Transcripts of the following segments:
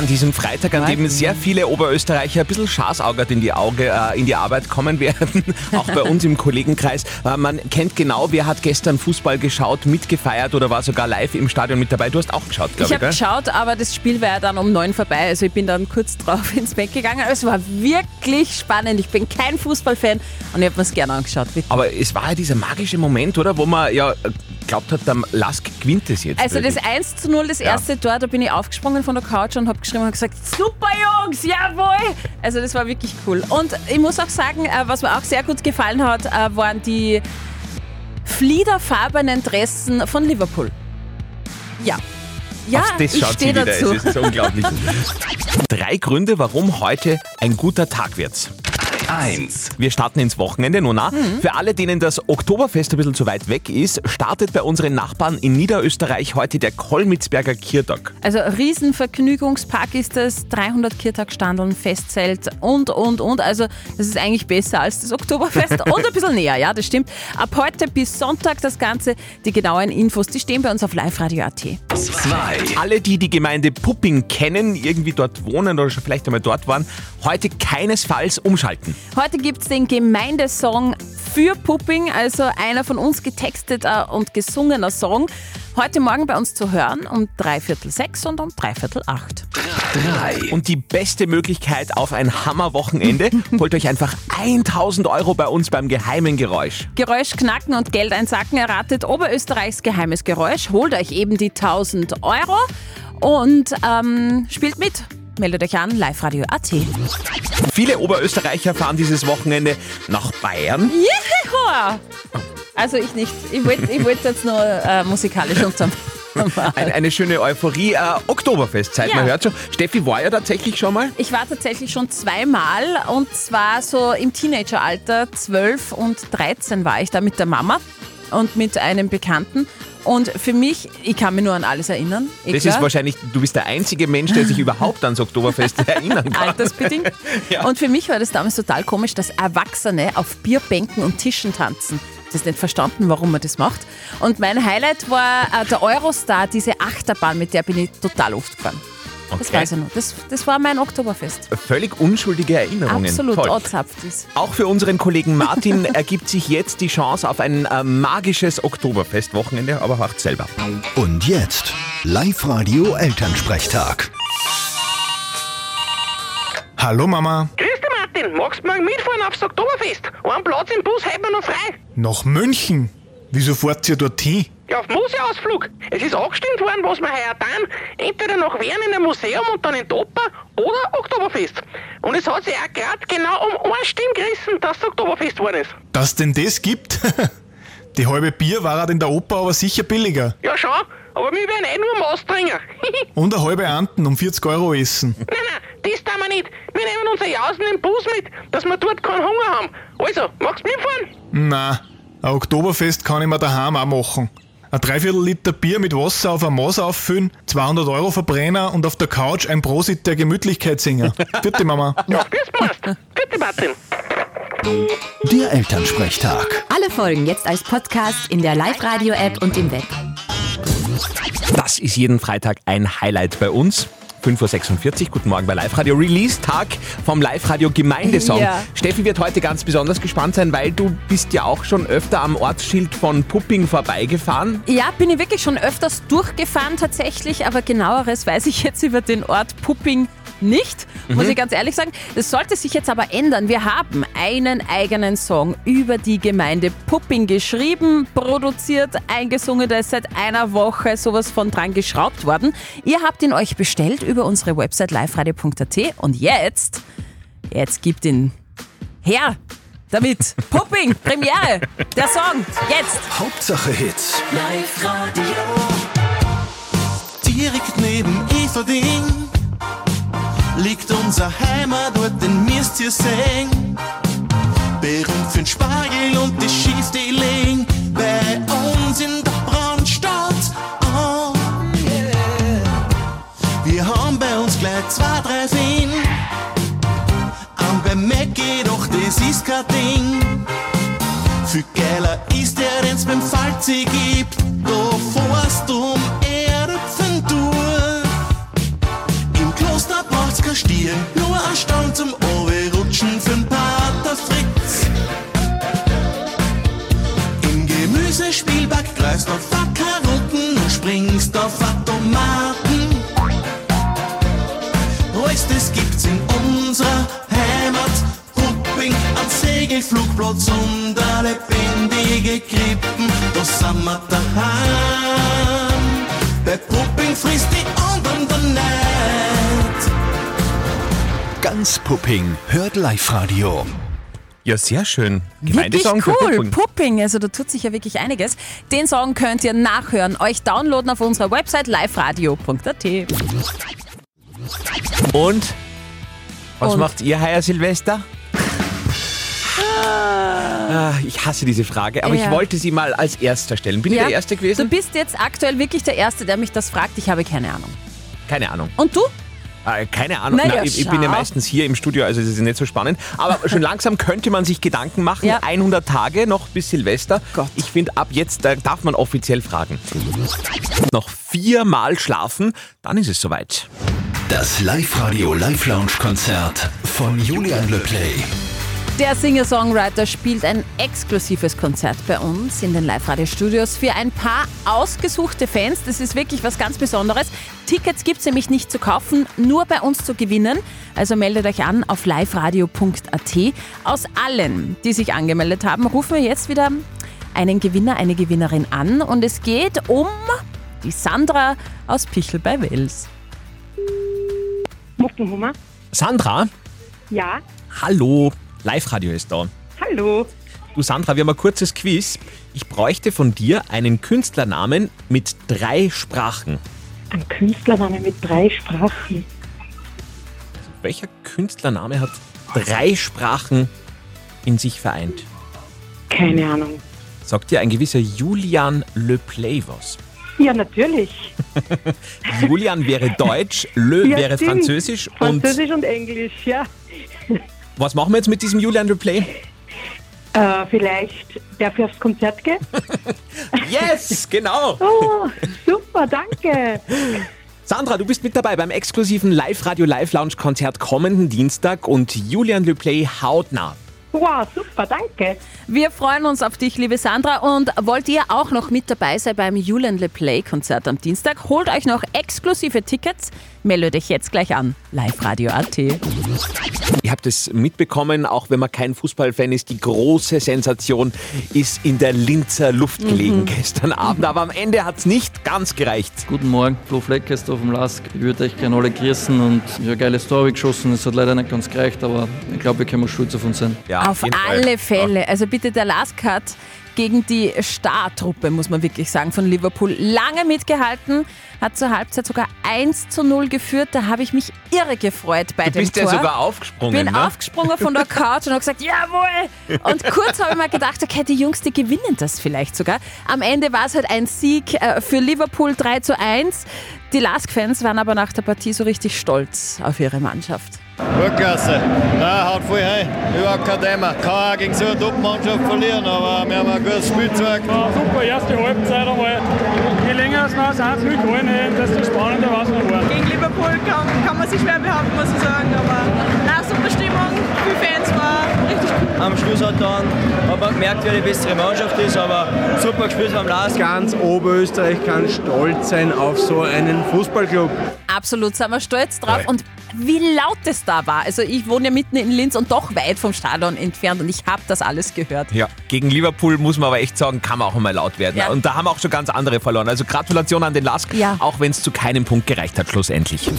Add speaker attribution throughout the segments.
Speaker 1: An diesem Freitag, an dem sehr viele Oberösterreicher ein bisschen schasaugert in die, Auge, äh, in die Arbeit kommen werden, auch bei uns im Kollegenkreis. Äh, man kennt genau, wer hat gestern Fußball geschaut, mitgefeiert oder war sogar live im Stadion mit dabei. Du hast auch geschaut, glaube
Speaker 2: Ich
Speaker 1: ich,
Speaker 2: habe geschaut, aber das Spiel war ja dann um neun vorbei. Also ich bin dann kurz drauf ins Bett gegangen. Es war wirklich spannend. Ich bin kein Fußballfan und ich habe mir es gerne angeschaut. wirklich.
Speaker 1: Aber es war ja dieser magische Moment, oder? Wo man ja äh, glaubt hat, der Lask gewinnt es jetzt.
Speaker 2: Also das
Speaker 1: plötzlich.
Speaker 2: 1 zu 0, das erste Tor, da bin ich aufgesprungen von der Couch und habe geschrieben und gesagt, super Jungs, jawohl! Also das war wirklich cool. Und ich muss auch sagen, äh, was mir auch sehr gut gefallen hat, äh, waren die fliederfarbenen Dressen von Liverpool. Ja. Ja,
Speaker 1: Auf das
Speaker 2: ich
Speaker 1: schaut sie wieder.
Speaker 2: dazu.
Speaker 1: Es ist unglaublich. Drei Gründe, warum heute ein guter Tag wird.
Speaker 3: 1.
Speaker 1: Wir starten ins Wochenende, Nona.
Speaker 2: Mhm.
Speaker 1: Für alle, denen das Oktoberfest ein bisschen zu weit weg ist, startet bei unseren Nachbarn in Niederösterreich heute der Kolmitzberger Kiertag.
Speaker 2: Also Riesenvergnügungspark ist das, 300 Kirtagstandeln, Festzelt und, und, und. Also das ist eigentlich besser als das Oktoberfest und ein bisschen näher, ja, das stimmt. Ab heute bis Sonntag das Ganze. Die genauen Infos, die stehen bei uns auf liveradio.at.
Speaker 3: 2.
Speaker 1: Alle, die die Gemeinde Pupping kennen, irgendwie dort wohnen oder schon vielleicht einmal dort waren, heute keinesfalls umschalten.
Speaker 2: Heute gibt es den Gemeindesong für Pupping, also einer von uns getexteter und gesungener Song. Heute Morgen bei uns zu hören um dreiviertel sechs und um dreiviertel acht.
Speaker 3: 3.
Speaker 1: Und die beste Möglichkeit auf ein Hammerwochenende, holt euch einfach 1000 Euro bei uns beim geheimen Geräusch.
Speaker 2: Geräusch knacken und Geld einsacken erratet Oberösterreichs geheimes Geräusch. Holt euch eben die 1000 Euro und ähm, spielt mit. Meldet euch an, liveradio.at.
Speaker 1: Viele Oberösterreicher fahren dieses Wochenende nach Bayern.
Speaker 2: Juhu! Also ich nicht. Ich wollte ich wollt jetzt nur äh, musikalisch unterm.
Speaker 1: Ein, eine schöne Euphorie. Äh, Oktoberfestzeit,
Speaker 2: Ja.
Speaker 1: man hört schon. Steffi war ja tatsächlich schon mal.
Speaker 2: Ich war tatsächlich schon zweimal und zwar so im Teenageralter, 12 und 13 war ich da mit der Mama und mit einem Bekannten. Und für mich, ich kann mich nur an alles erinnern. eh
Speaker 1: Das
Speaker 2: klar.
Speaker 1: ist wahrscheinlich, du bist der einzige Mensch, der sich überhaupt ans Oktoberfest erinnern kann.
Speaker 2: Altersbedingt.
Speaker 1: Ja.
Speaker 2: Und für mich war das damals total komisch, dass Erwachsene auf Bierbänken und Tischen tanzen. Ich habe das nicht verstanden, warum man das macht. Und mein Highlight war äh, der Eurostar, diese Achterbahn, mit der bin ich total oft gefahren. Das
Speaker 1: Okay.
Speaker 2: weiß ich noch. Das, das war mein Oktoberfest.
Speaker 1: Völlig unschuldige Erinnerungen.
Speaker 2: Absolut,
Speaker 1: Toll.
Speaker 2: ist.
Speaker 1: Auch für unseren Kollegen Martin ergibt sich jetzt die Chance auf ein äh, magisches Oktoberfestwochenende, aber macht selber.
Speaker 3: Und jetzt Live-Radio Elternsprechtag.
Speaker 4: Hallo Mama,
Speaker 5: Grüß dich, Martin. Magst du morgen mitfahren aufs Oktoberfest? Einen Platz im Bus hätten wir noch frei.
Speaker 4: nach München? Wieso fahrt ihr dorthin?
Speaker 5: Ja, auf Museausflug. Es ist abgestimmt worden, was wir heuer tun. Entweder nach Wien in ein Museum und dann in Topper oder Oktoberfest. Und es hat sich auch gerade genau um eine Stimme gerissen, dass es Oktoberfest geworden ist.
Speaker 4: Dass denn das gibt? Die halbe Bier war halt in der Oper aber sicher billiger.
Speaker 5: Ja, schon. Aber wir werden eh nur Maß trinken.
Speaker 4: Und eine halbe Anten um 40 Euro essen.
Speaker 5: nein, nein, das tun wir nicht. Wir nehmen unser Jausen im Bus mit, dass wir dort keinen Hunger haben. Also, magst du mitfahren?
Speaker 4: Na, ein Oktoberfest kann ich mir daheim auch machen. Ein Dreiviertel Liter Bier mit Wasser auf ein Maß auffüllen, 200 Euro Verbrenner und auf der Couch ein Prosit der Gemütlichkeit singen. Vierte Mama.
Speaker 5: Ja, grüß passt. Bitte, Martin.
Speaker 3: Der Elternsprechtag.
Speaker 6: Alle Folgen jetzt als Podcast in der Live-Radio-App und im Web.
Speaker 1: Das ist jeden Freitag ein Highlight bei uns. 5.46 Uhr, guten Morgen bei Live Radio. Release-Tag vom Live Radio Gemeindesong.
Speaker 2: Ja.
Speaker 1: Steffi wird heute ganz besonders gespannt sein, weil du bist ja auch schon öfter am Ortsschild von Pupping vorbeigefahren.
Speaker 2: Ja, bin ich wirklich schon öfters durchgefahren tatsächlich, aber genaueres weiß ich jetzt über den Ort Pupping nicht, muss ich ganz ehrlich sagen. Das sollte sich jetzt aber ändern. Wir haben einen eigenen Song über die Gemeinde Pupping geschrieben, produziert, eingesungen. Da ist seit einer Woche sowas von dran geschraubt worden. Ihr habt ihn euch bestellt über unsere Website liveradio.at und jetzt, jetzt gibt ihn her damit. Pupping, Premiere, der Song, jetzt.
Speaker 3: Hauptsache Hits.
Speaker 7: Direkt neben Everding liegt unser Heimat, dort den müsst ihr sehen. Berühmt für den Spargel und die Schiefdeling bei uns in der Brandstadt. Oh, yeah. Wir haben bei uns gleich zwei, drei Seen. Am bei Mackie, doch das ist kein Ding. Für Geld Heiler ist der, den's beim Falzi gibt. Da fährst um Erdöpfen Kein Stier, nur ein Stand zum Rutschen für'n Pater Fritz. Im Gemüsespielback greifst auf Karotten und springst auf Tomaten. Alles das gibt's in unserer Heimat. Pupping am Segelflugplatz und a lebendige Krippen. Da sind wir daheim. Bei Pupping frisst die anderen der Neid.
Speaker 3: Ganz Pupping hört Live-Radio.
Speaker 1: Ja, sehr schön.
Speaker 2: Wirklich
Speaker 1: Gemeindesong für
Speaker 2: cool.
Speaker 1: Pupping.
Speaker 2: Pupping, also da tut sich ja wirklich einiges. Den Song könnt ihr nachhören, euch downloaden auf unserer Website liveradio.at.
Speaker 1: Und was
Speaker 2: Und?
Speaker 1: macht ihr heuer Silvester? Ah, ich hasse diese Frage, aber
Speaker 2: Ja.
Speaker 1: ich wollte sie mal als erster stellen. Bin ich der Erste
Speaker 2: Du
Speaker 1: gewesen?
Speaker 2: bist jetzt aktuell wirklich der Erste, der mich das fragt. Ich habe keine Ahnung.
Speaker 1: Keine Ahnung.
Speaker 2: Und du?
Speaker 1: Äh, keine Ahnung.
Speaker 2: Na ja,
Speaker 1: Nein, ich, ich bin ja meistens hier im Studio, also es ist nicht so spannend. Aber schon langsam könnte man sich Gedanken machen.
Speaker 2: Ja.
Speaker 1: 100 Tage noch bis Silvester.
Speaker 2: Gott.
Speaker 1: Ich finde, ab jetzt äh, darf man offiziell fragen. Noch viermal schlafen, dann ist es soweit.
Speaker 3: Das Live-Radio Live-Lounge-Konzert von Julian Le Play.
Speaker 2: Der Singer-Songwriter spielt ein exklusives Konzert bei uns in den Live-Radio-Studios für ein paar ausgesuchte Fans. Das ist wirklich was ganz Besonderes. Tickets gibt es nämlich nicht zu kaufen, nur bei uns zu gewinnen. Also meldet euch an auf liveradio.at. Aus allen, die sich angemeldet haben, rufen wir jetzt wieder einen Gewinner, eine Gewinnerin an. Und es geht um die Sandra aus Pichel bei Wels.
Speaker 8: Muffenhummer?
Speaker 1: Sandra,
Speaker 8: Ja,
Speaker 1: hallo. Live-Radio ist da.
Speaker 8: hallo.
Speaker 1: Du Sandra, wir haben ein kurzes Quiz. Ich bräuchte von dir einen Künstlernamen mit drei Sprachen.
Speaker 8: Ein Künstlername mit drei Sprachen.
Speaker 1: Welcher Künstlername hat drei Sprachen in sich vereint?
Speaker 8: Keine Ahnung.
Speaker 1: Sagt dir ein gewisser Julian Le Play was?
Speaker 8: Ja, natürlich.
Speaker 1: Julian wäre Deutsch, Le
Speaker 8: Ja,
Speaker 1: wäre
Speaker 8: stimmt.
Speaker 1: Französisch und
Speaker 8: Französisch und Englisch, ja.
Speaker 1: Was machen wir jetzt mit diesem Julian Le Play?
Speaker 8: Äh, vielleicht darf ich aufs Konzert gehen?
Speaker 1: Yes, genau.
Speaker 8: Oh, super, danke.
Speaker 1: Sandra, du bist mit dabei beim exklusiven Live-Radio Live-Lounge-Konzert kommenden Dienstag und Julian Le Play hautnah.
Speaker 8: Wow, super, danke.
Speaker 2: Wir freuen uns auf dich, liebe Sandra. Und wollt ihr auch noch mit dabei sein beim Julian Le Play Konzert am Dienstag? Holt euch noch exklusive Tickets. Meldet euch jetzt gleich an. Live Radio AT.
Speaker 1: Ihr habt es mitbekommen, auch wenn man kein Fußballfan ist, die große Sensation ist in der Linzer Luft gelegen gestern Abend. Aber am Ende hat es nicht ganz gereicht.
Speaker 9: Guten Morgen, Flo Fleck ist da vom Lask. Ich würde euch gerne alle grüßen und ja, geile Story geschossen. Es hat leider nicht ganz gereicht, aber ich glaube, wir können stolz auf uns sein.
Speaker 1: Ja,
Speaker 2: Auf
Speaker 1: jeden Fall.
Speaker 2: alle Fälle. Also bitte, der Lask hat gegen die Startruppe, muss man wirklich sagen, von Liverpool lange mitgehalten. Hat zur Halbzeit sogar 1 zu 0 geführt. Da habe ich mich irre gefreut bei
Speaker 1: Du
Speaker 2: dem
Speaker 1: bist
Speaker 2: Tor.
Speaker 1: ja sogar aufgesprungen.
Speaker 2: bin
Speaker 1: ne?
Speaker 2: aufgesprungen von der Couch und habe gesagt, jawohl! Und kurz habe ich mir gedacht, okay, die Jungs, die gewinnen das vielleicht sogar. Am Ende war es halt ein Sieg äh, für Liverpool 3 zu 1. Die Lask-Fans waren aber nach der Partie so richtig stolz auf ihre Mannschaft.
Speaker 10: Weltklasse. Nein, haut voll rein. Überhaupt kein Thema. Kann auch gegen so eine Top-Mannschaft verlieren, aber wir haben ein gutes Spielzeug.
Speaker 11: War super, erste Halbzeit einmal. Je länger es noch 1 0 gehalten hätten, desto spannender war es noch war.
Speaker 12: Gegen Liverpool kann, kann man sich schwer behaupten, muss ich sagen. Aber na, super Stimmung für Fans war richtig cool.
Speaker 10: Am Schluss hat, dann, hat man gemerkt, wer die bessere Mannschaft ist, aber super gespielt beim Last.
Speaker 13: Ganz Oberösterreich kann stolz sein auf so einen Fußballclub.
Speaker 2: Absolut, sind wir stolz drauf. Und wie laut es da war. Also ich wohne ja mitten in Linz und doch weit vom Stadion entfernt und ich habe das alles gehört.
Speaker 1: Ja, gegen Liverpool muss man aber echt sagen, kann man auch einmal laut werden.
Speaker 2: Ja.
Speaker 1: Und da haben auch schon ganz andere verloren. Also Gratulation an den Lask,
Speaker 2: Ja.
Speaker 1: auch wenn es zu keinem Punkt gereicht hat schlussendlich.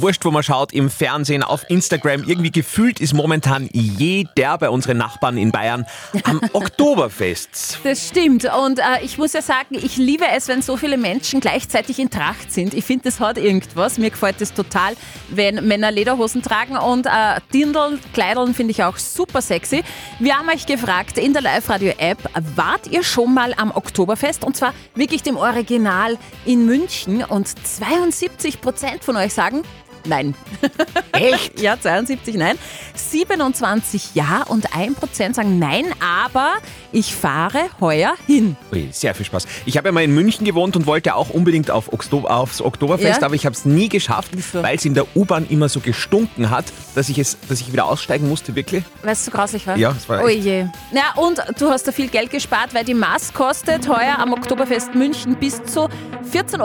Speaker 1: Wurscht, wo man schaut, im Fernsehen, auf Instagram, irgendwie gefühlt ist momentan jeder bei unseren Nachbarn in Bayern am Oktoberfest.
Speaker 2: Das stimmt. Und äh, ich muss ja sagen, ich liebe es, wenn so viele Menschen gleichzeitig in Tracht sind. Ich finde, das hat irgendwas. Mir gefällt es total, wenn Männer Lederhosen tragen. Und äh, Dirndl, Kleideln finde ich auch super sexy. Wir haben euch gefragt in der Live-Radio-App, wart ihr schon mal am Oktoberfest? Und zwar wirklich dem Original in München. Und 72 Prozent von euch sagen, nein.
Speaker 1: Echt?
Speaker 2: ja, 72 nein. 27 ja und 1% sagen nein, aber ich fahre heuer hin.
Speaker 1: Ui, sehr viel Spaß. Ich habe ja mal in München gewohnt und wollte auch unbedingt auf Oktober, aufs Oktoberfest,
Speaker 2: Ja?
Speaker 1: aber ich habe es nie geschafft, weil es in der U-Bahn immer so gestunken hat, dass ich, es, dass ich wieder aussteigen musste, wirklich.
Speaker 2: Weil es so grauslich war?
Speaker 1: Ja, es war
Speaker 2: Oh je. Ja, und du hast da viel Geld gespart, weil die Maß kostet heuer am Oktoberfest München bis zu 14,90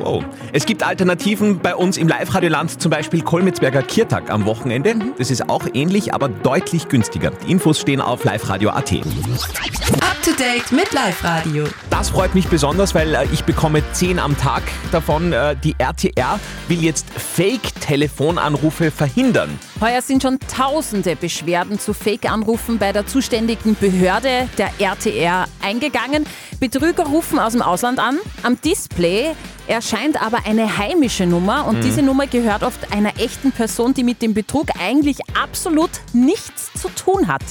Speaker 2: Euro.
Speaker 1: Wow. Es gibt Alternativen bei uns im Live-Radio-Land, zum Beispiel Kolmitzberger Kirtag am Wochenende. Das ist auch ähnlich, aber deutlich günstiger. Die Infos stehen auf liveradio.at.
Speaker 6: Up to date mit Live Radio.
Speaker 1: Das freut mich besonders, weil äh, ich bekomme 10 am Tag davon. Äh, die RTR will jetzt Fake-Telefonanrufe verhindern.
Speaker 2: Heuer sind schon tausende Beschwerden zu Fake-Anrufen bei der zuständigen Behörde der RTR eingegangen. Betrüger rufen aus dem Ausland an. Am Display erscheint aber eine heimische Nummer und
Speaker 14: Mhm.
Speaker 2: diese Nummer gehört oft einer echten Person, die mit dem Betrug eigentlich absolut nichts zu tun hat.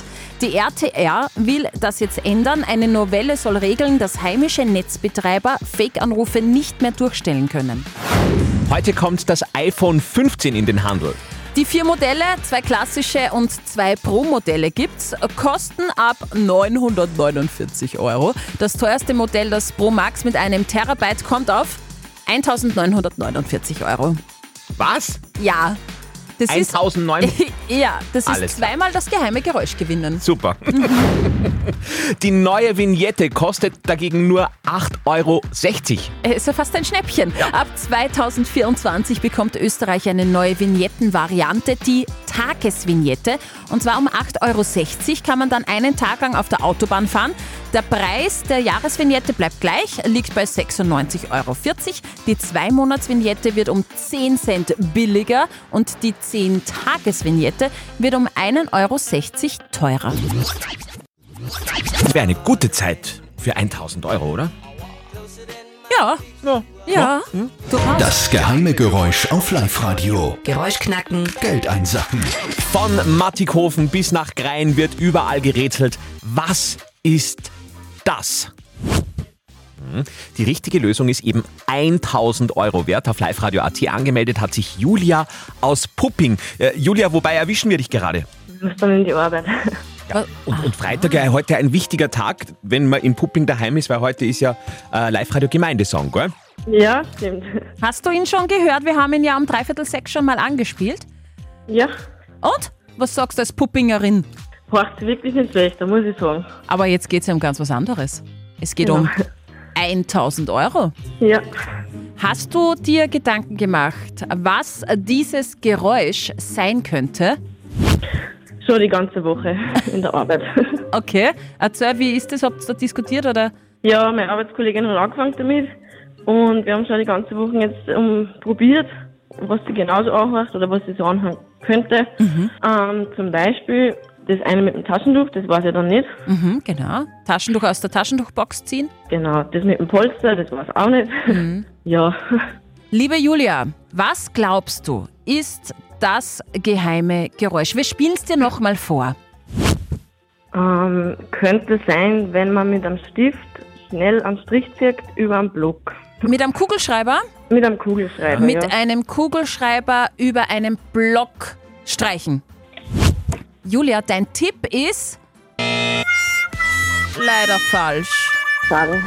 Speaker 2: Die RTR will das jetzt ändern. Eine Novelle soll regeln, dass heimische Netzbetreiber Fake-Anrufe nicht mehr durchstellen können.
Speaker 1: Heute kommt das iPhone 15 in den Handel.
Speaker 2: Die vier Modelle, zwei klassische und zwei Pro-Modelle gibt's, kosten ab 949 Euro. Das teuerste Modell, das Pro Max mit einem Terabyte, kommt auf 1949 Euro.
Speaker 1: Was?
Speaker 2: Ja. Das ist,
Speaker 1: 1900?
Speaker 2: ja, das ist
Speaker 1: Alles
Speaker 2: zweimal das geheime Geräusch gewinnen.
Speaker 1: Super. Die neue Vignette kostet dagegen nur 8,60 Euro.
Speaker 2: Ist ja fast ein Schnäppchen. Ab 2024 bekommt Österreich eine neue Vignettenvariante, die Tagesvignette. Und zwar um 8,60 Euro kann man dann einen Tag lang auf der Autobahn fahren. Der Preis der Jahresvignette bleibt gleich, liegt bei 96,40 Euro. Die Zwei-Monats-Vignette wird um 10 Cent billiger und die 10-Tages-Vignette wird um 1,60 Euro teurer.
Speaker 1: Das wäre eine gute Zeit für 1000 Euro, oder?
Speaker 2: Ja, ja, ja.
Speaker 3: Das geheime Geräusch auf Live-Radio.
Speaker 6: Geräusch knacken.
Speaker 3: Geld einsacken.
Speaker 1: Von Mattighofen bis nach Grein wird überall gerätselt. Was ist das? Hm, Die richtige Lösung ist eben 1000 Euro wert. Auf liveradio.at angemeldet hat sich Julia aus Pupping. Äh, Julia, wobei erwischen wir dich gerade?
Speaker 14: Ich muss dann in die Arbeit.
Speaker 1: Ja, und, und Freitag ja heute ein wichtiger Tag, wenn man in Pupping daheim ist, weil heute ist ja äh, Live-Radio Gemeindesong, gell?
Speaker 14: Ja, stimmt.
Speaker 2: Hast du ihn schon gehört? Wir haben ihn ja um dreiviertel sechs schon mal angespielt.
Speaker 14: Ja.
Speaker 2: Und? Was sagst du als Puppingerin?
Speaker 14: Braucht wirklich nicht schlecht, da muss ich sagen.
Speaker 2: Aber jetzt geht es ja um ganz was anderes. Es geht
Speaker 14: Genau.
Speaker 2: um 1000 Euro.
Speaker 14: Ja.
Speaker 2: Hast du dir Gedanken gemacht, was dieses Geräusch sein könnte?
Speaker 14: Schon die ganze Woche in der Arbeit.
Speaker 2: Okay. Erzähl, wie ist das? Habt ihr da diskutiert oder?
Speaker 14: Ja, meine Arbeitskollegin hat angefangen damit und wir haben schon die ganze Woche jetzt um, probiert, was sie genauso anhört oder was sie so anhören könnte. Ähm, zum Beispiel das eine mit dem Taschentuch, das weiß ich dann nicht.
Speaker 2: Mhm, genau. Taschentuch aus der Taschentuchbox ziehen.
Speaker 14: Genau, das mit dem Polster, das weiß ich auch nicht. Ja.
Speaker 2: Liebe Julia, was glaubst du, ist das geheime Geräusch? Wir spielen es dir nochmal vor.
Speaker 14: Ähm, könnte sein, wenn man mit einem Stift schnell einen Strich zieht über einen Block.
Speaker 2: Mit einem Kugelschreiber?
Speaker 14: Mit einem Kugelschreiber.
Speaker 2: Mit
Speaker 14: ja.
Speaker 2: einem Kugelschreiber über einen Block streichen. Julia, dein Tipp ist leider falsch.
Speaker 14: Schade.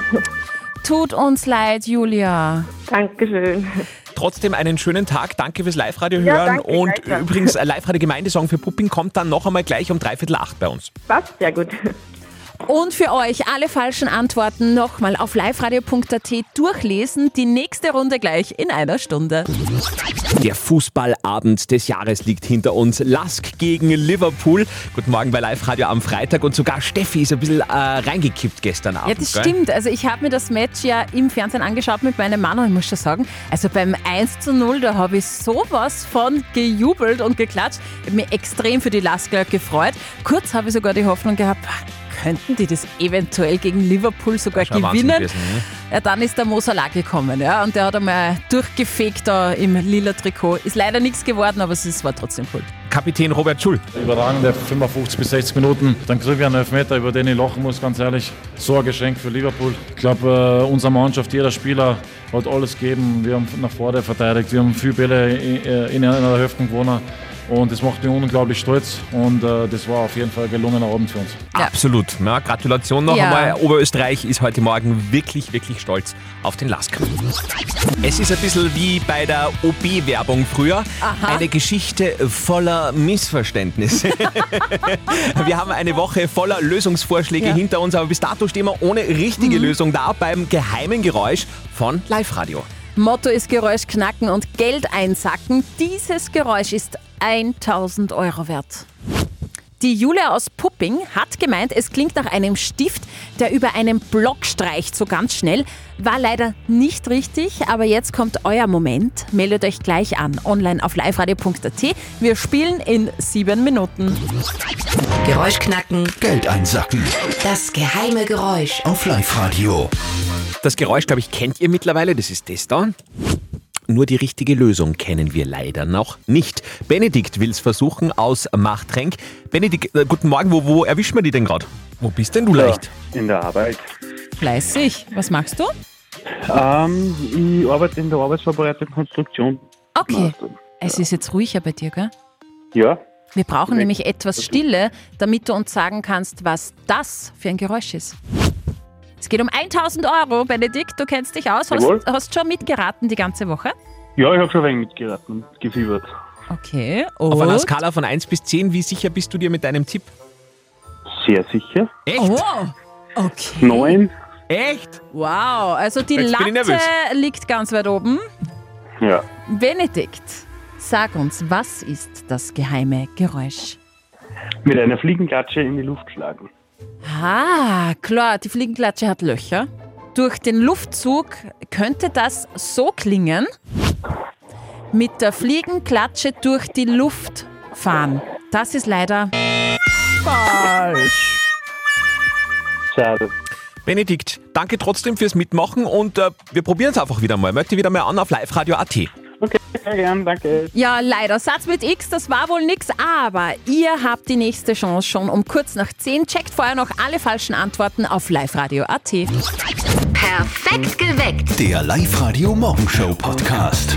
Speaker 2: Tut uns leid, Julia.
Speaker 14: Dankeschön.
Speaker 1: Trotzdem einen schönen Tag. Danke fürs Live-Radio
Speaker 14: Ja,
Speaker 1: hören.
Speaker 14: danke,
Speaker 1: und übrigens, äh, Live-Radio Gemeindesong für Pupping kommt dann noch einmal gleich um dreiviertel acht bei uns.
Speaker 14: Passt, sehr gut.
Speaker 2: Und für euch alle falschen Antworten nochmal auf liveradio.at durchlesen. Die nächste Runde gleich in einer Stunde.
Speaker 1: Der Fußballabend des Jahres liegt hinter uns. Lask gegen Liverpool. Guten Morgen bei Live-Radio am Freitag. Und sogar Steffi ist ein bisschen äh, reingekippt gestern Abend.
Speaker 2: Ja, das
Speaker 1: gell?
Speaker 2: stimmt. Also ich habe mir das Match ja im Fernsehen angeschaut mit meinem Mann und ich muss schon sagen, also beim 1 zu 0, da habe ich sowas von gejubelt und geklatscht. Ich habe mich extrem für die Lasker gefreut. Kurz habe ich sogar die Hoffnung gehabt, "Ah, könnten die das eventuell gegen Liverpool sogar gewinnen.
Speaker 1: gewesen, ne?
Speaker 2: Ja, dann ist der Mo Salah gekommen, ja, und der hat einmal durchgefegt da im lila Trikot. Ist leider nichts geworden, aber es war trotzdem cool.
Speaker 1: Kapitän Robert Schul.
Speaker 15: Überragende 55 bis 60 Minuten. Dann kriege ich einen Elfmeter, über den ich lachen muss, ganz ehrlich. So ein Geschenk für Liverpool. Ich glaube, äh, unsere Mannschaft, jeder Spieler hat alles gegeben. Wir haben nach vorne verteidigt. Wir haben viele Bälle in, äh, in einer der Hälften gewonnen. Und das macht mich unglaublich stolz. Und äh, das war auf jeden Fall ein gelungener Abend für uns.
Speaker 1: Absolut. Ja, Gratulation noch
Speaker 2: Ja.
Speaker 1: einmal. Oberösterreich ist heute Morgen wirklich, wirklich stolz auf den Lask. Es ist ein bisschen wie bei der OB-Werbung früher.
Speaker 2: Aha.
Speaker 1: Eine Geschichte voller Missverständnisse. wir haben eine Woche voller Lösungsvorschläge
Speaker 2: Ja.
Speaker 1: hinter uns, aber bis dato stehen wir ohne richtige Lösung da beim geheimen Geräusch von Live-Radio.
Speaker 2: Motto ist Geräusch knacken und Geld einsacken. Dieses Geräusch ist 1000 Euro wert. Die Julia aus Pupping hat gemeint, es klingt nach einem Stift, der über einen Block streicht, so ganz schnell. War leider nicht richtig, aber jetzt kommt euer Moment. Meldet euch gleich an, online auf liveradio.at. Wir spielen in sieben Minuten.
Speaker 6: Geräusch knacken.
Speaker 3: Geld einsacken.
Speaker 6: Das geheime Geräusch.
Speaker 3: Auf Live-Radio.
Speaker 1: Das Geräusch, glaube ich, kennt ihr mittlerweile. Das ist das da. Nur die richtige Lösung kennen wir leider noch nicht. Benedikt will es versuchen aus Machtrenk. Benedikt, äh, guten Morgen. Wo, wo erwischen wir die denn gerade? Wo bist denn du leicht?
Speaker 16: In der Arbeit.
Speaker 2: Fleißig. Was machst du?
Speaker 16: Ähm, ich arbeite in der Arbeitsvorbereitung und Konstruktion.
Speaker 2: Okay. Es ist jetzt ruhiger bei dir, gell?
Speaker 16: Ja.
Speaker 2: Wir brauchen nämlich etwas Stille, damit du uns sagen kannst, was das für ein Geräusch ist. Es geht um 1000 Euro, Benedikt, du kennst dich aus,
Speaker 16: Jawohl.
Speaker 2: hast, hast schon mitgeraten die ganze Woche.
Speaker 16: Ja, ich habe schon ein wenig mitgeraten und gefiebert.
Speaker 2: Okay,
Speaker 1: Auf einer
Speaker 2: und?
Speaker 1: Skala von 1 bis 10, wie sicher bist du dir mit deinem Tipp?
Speaker 16: Sehr sicher.
Speaker 1: Echt?
Speaker 2: Oh, okay.
Speaker 16: Neun.
Speaker 1: Echt?
Speaker 2: Wow, also die
Speaker 1: Jetzt
Speaker 2: Latte liegt ganz weit oben.
Speaker 16: Ja.
Speaker 2: Benedikt, sag uns, was ist das geheime Geräusch?
Speaker 16: Mit einer Fliegenklatsche in die Luft schlagen.
Speaker 2: Ah, klar, die Fliegenklatsche hat Löcher. Durch den Luftzug könnte das so klingen. Mit der Fliegenklatsche durch die Luft fahren. Das ist leider falsch.
Speaker 16: Schade.
Speaker 1: Benedikt, danke trotzdem fürs Mitmachen und äh, wir probieren es einfach wieder mal. Möchte wieder mal an auf liveradio.at.
Speaker 16: Okay, sehr gern, danke.
Speaker 2: Ja, leider. Satz mit X, das war wohl nix, aber ihr habt die nächste Chance schon um kurz nach 10. Checkt vorher noch alle falschen Antworten auf liveradio.at.
Speaker 6: Perfekt geweckt.
Speaker 3: Der Live-Radio Morgenshow Podcast.